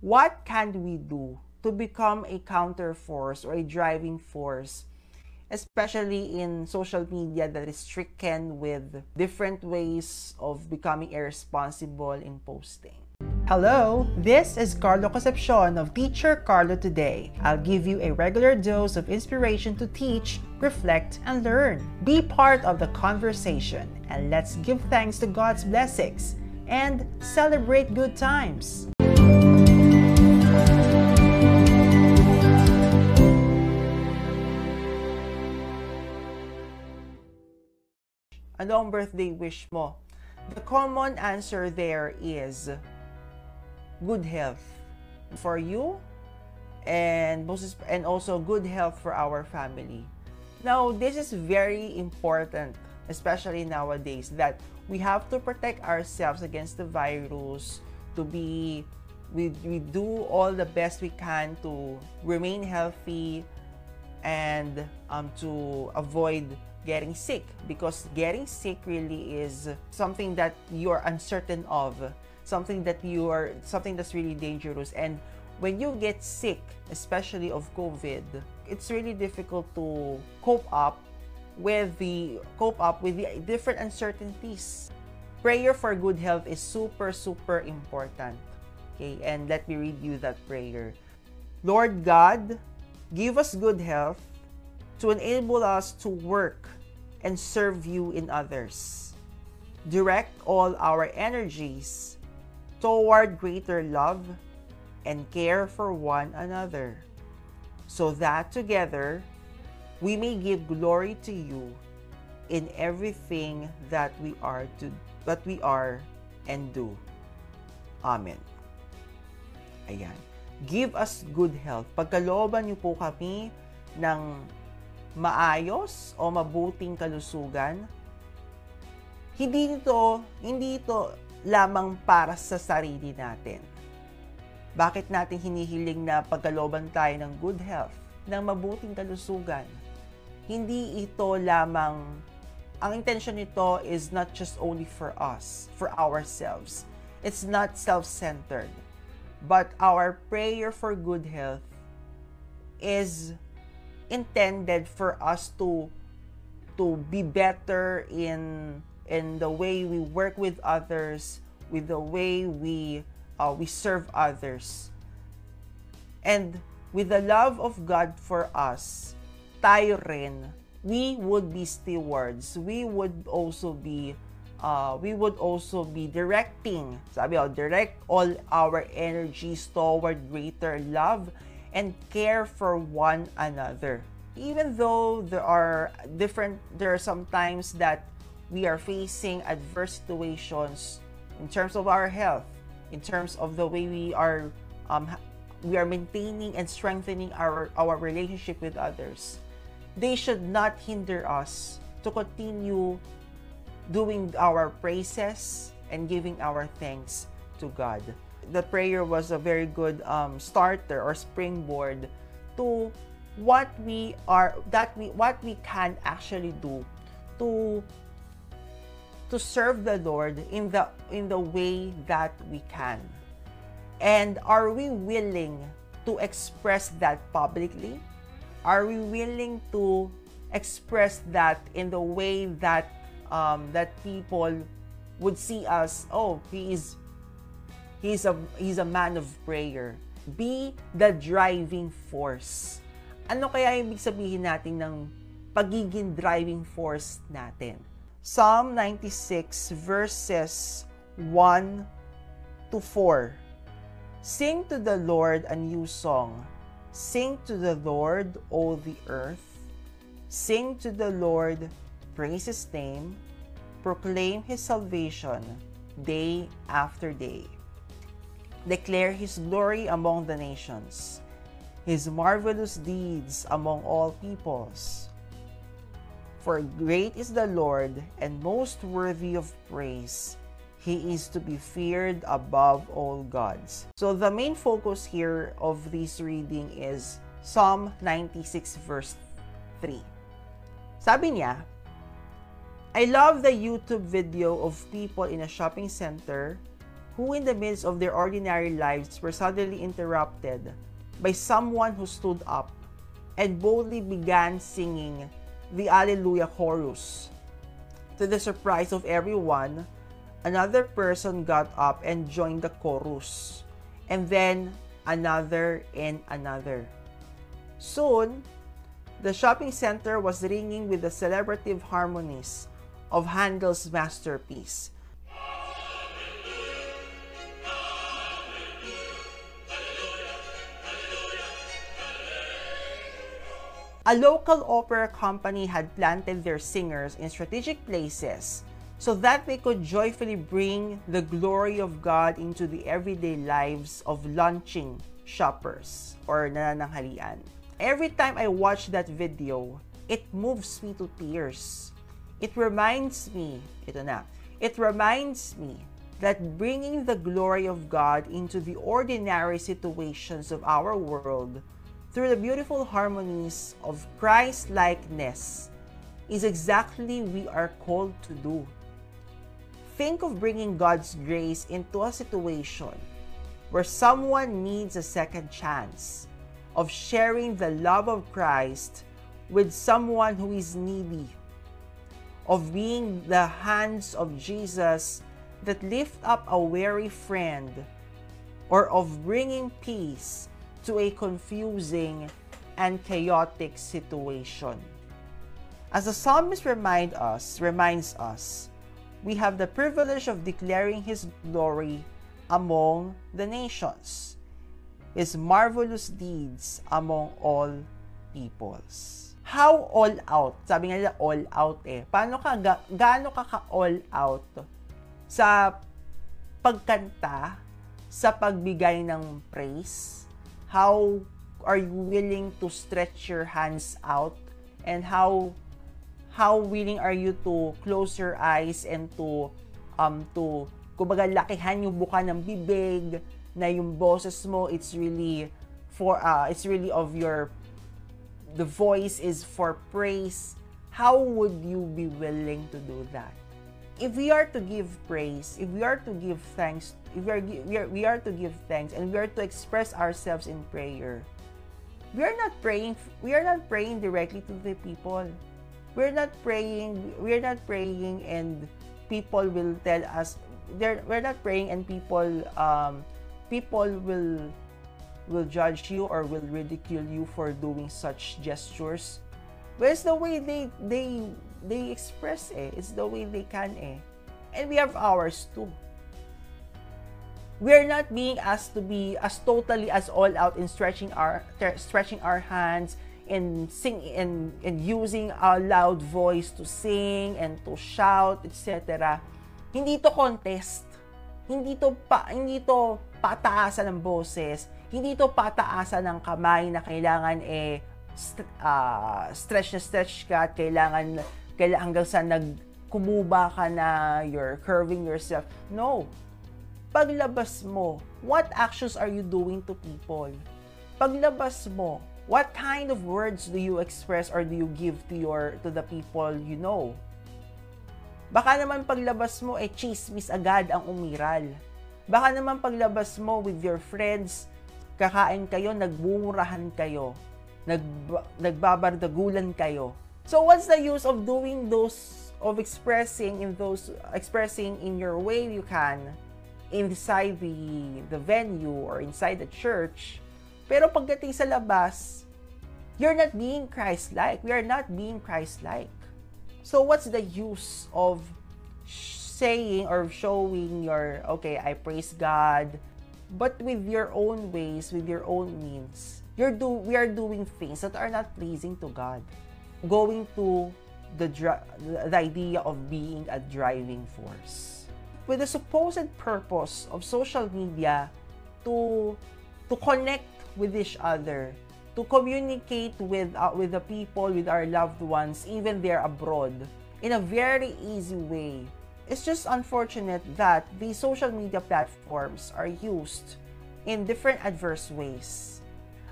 what can we do to become a counter force or a driving force, especially in social media that is stricken with different ways of becoming irresponsible in posting? Hello, this is Carlo Concepcion of Teacher Carlo Today. I'll give you a regular dose of inspiration to teach, reflect, and learn. Be part of the conversation and let's give thanks to God's blessings and celebrate good times. Ano ang birthday wish mo? The common answer there is good health for you and and also good health for our family. Now, this is very important, especially nowadays, that we have to protect ourselves against the virus, to be we, we do all the best we can to remain healthy and um, to avoid getting sick because getting sick really is something that you're uncertain of something that you are something that's really dangerous. And when you get sick especially of covid it's really difficult to cope up with the cope up with the different uncertainties. Prayer for good health is super super important. Okay and let me read you that prayer. Lord god give us good health to enable us to work and serve you in others. Direct all our energies toward greater love and care for one another, so that together we may give glory to you in everything that we are to that we are and do. Amen. Ayan. Give us good health. Pagkalooban niyo po kami ng maayos o mabuting kalusugan, hindi ito, hindi ito lamang para sa sarili natin. Bakit natin hinihiling na pagkaloban tayo ng good health, ng mabuting kalusugan? Hindi ito lamang, ang intention nito is not just only for us, for ourselves. It's not self-centered. But our prayer for good health is intended for us to to be better in in the way we work with others, with the way we uh, we serve others. And with the love of God for us, tayo we would be stewards. We would also be uh, we would also be directing, sabi oh, direct all our energies toward greater love and care for one another. Even though there are different, there are some times that we are facing adverse situations in terms of our health, in terms of the way we are um, we are maintaining and strengthening our, our relationship with others. They should not hinder us to continue doing our praises and giving our thanks to God. The prayer was a very good um, starter or springboard to what we are that we what we can actually do to to serve the Lord in the in the way that we can. And are we willing to express that publicly? Are we willing to express that in the way that um, that people would see us? Oh, he is he's a he's a man of prayer. Be the driving force. Ano kaya ibig sabihin natin ng pagiging driving force natin? Psalm 96 verses 1 to 4. Sing to the Lord a new song. Sing to the Lord, all the earth. Sing to the Lord, praise His name. Proclaim His salvation day after day. Declare His glory among the nations, His marvelous deeds among all peoples. For great is the Lord and most worthy of praise. He is to be feared above all gods. So the main focus here of this reading is Psalm 96 verse 3. Sabi niya, I love the YouTube video of people in a shopping center who in the midst of their ordinary lives were suddenly interrupted by someone who stood up and boldly began singing the Alleluia chorus. To the surprise of everyone, another person got up and joined the chorus, and then another and another. Soon, the shopping center was ringing with the celebrative harmonies of Handel's masterpiece. A local opera company had planted their singers in strategic places so that they could joyfully bring the glory of God into the everyday lives of lunching shoppers or nanananghalian. Every time I watch that video, it moves me to tears. It reminds me, ito na, it reminds me that bringing the glory of God into the ordinary situations of our world through the beautiful harmonies of Christ likeness is exactly we are called to do. Think of bringing God's grace into a situation where someone needs a second chance, of sharing the love of Christ with someone who is needy, of being the hands of Jesus that lift up a weary friend, or of bringing peace to a confusing and chaotic situation. As the psalmist remind us, reminds us, we have the privilege of declaring his glory among the nations, his marvelous deeds among all peoples. How all out? Sabi nga nila all out eh. Paano ka, ga, gaano ka ka all out sa pagkanta, sa pagbigay ng praise, how are you willing to stretch your hands out and how how willing are you to close your eyes and to um to kumbaga lakihan yung buka ng bibig na yung boses mo it's really for uh it's really of your the voice is for praise how would you be willing to do that if we are to give praise, if we are to give thanks, if we are, we are, we are to give thanks and we are to express ourselves in prayer, we are not praying, we are not praying directly to the people. We're not praying, we're not praying and people will tell us, we're not praying and people, um, people will, will judge you or will ridicule you for doing such gestures. But it's the way they, they they express eh. It's the way they can eh. And we have ours too. We're not being asked to be as totally as all out in stretching our stretching our hands and sing and, and using a loud voice to sing and to shout, etc. Hindi to contest. Hindi to pa hindi to pataasan ng boses. Hindi to pataasan ng kamay na kailangan eh st- uh, stretch na stretch ka at kailangan kailan hanggang sa nagkumuba ka na, you're curving yourself. No. Paglabas mo, what actions are you doing to people? Paglabas mo, what kind of words do you express or do you give to your to the people you know? Baka naman paglabas mo eh chismis agad ang umiral. Baka naman paglabas mo with your friends, kakain kayo, nagbumurahan kayo, nag, nagbabardagulan kayo. So what's the use of doing those of expressing in those expressing in your way you can inside the the venue or inside the church. Pero pagdating sa labas, you're not being Christ-like. We are not being Christ-like. So what's the use of saying or showing your okay, I praise God, but with your own ways, with your own means. You're do we are doing things that are not pleasing to God going to the, the idea of being a driving force. With the supposed purpose of social media to, to connect with each other, to communicate with, uh, with the people, with our loved ones, even they're abroad, in a very easy way. It's just unfortunate that these social media platforms are used in different adverse ways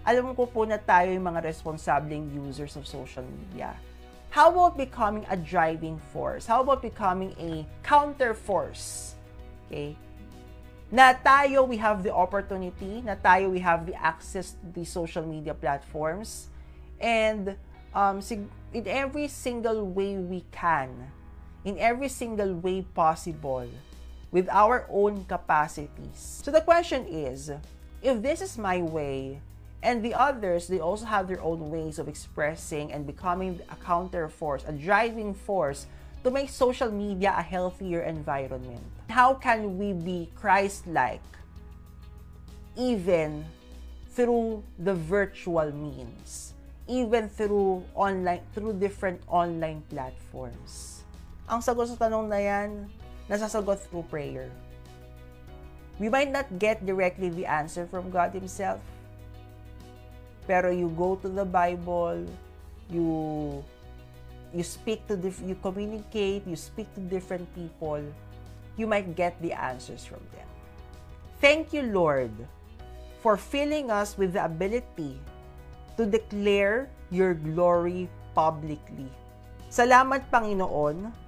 alam ko po na tayo yung mga responsableng users of social media. How about becoming a driving force? How about becoming a counter force? Okay? na tayo we have the opportunity, na tayo we have the access to the social media platforms, and um, in every single way we can, in every single way possible, with our own capacities. So the question is, if this is my way, and the others, they also have their own ways of expressing and becoming a counter force, a driving force to make social media a healthier environment. How can we be Christ-like even through the virtual means, even through online through different online platforms? Ang sagot sa tanong na yan, nasasagot through prayer. We might not get directly the answer from God Himself, pero you go to the Bible, you you speak to diff- you communicate, you speak to different people, you might get the answers from them. Thank you, Lord, for filling us with the ability to declare your glory publicly. Salamat, Panginoon,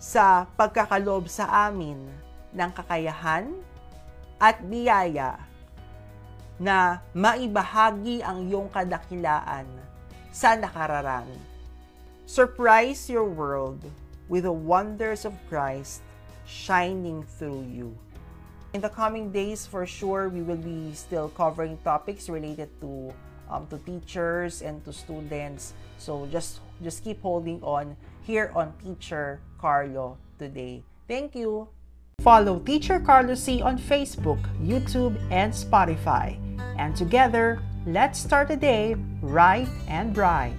sa pagkakaloob sa amin ng kakayahan at biyaya na maibahagi ang iyong kadakilaan sa nakararami. Surprise your world with the wonders of Christ shining through you. In the coming days, for sure, we will be still covering topics related to um, to teachers and to students. So just just keep holding on here on Teacher Carlo today. Thank you. Follow Teacher Carlo C on Facebook, YouTube, and Spotify. And together, let's start the day right and bright.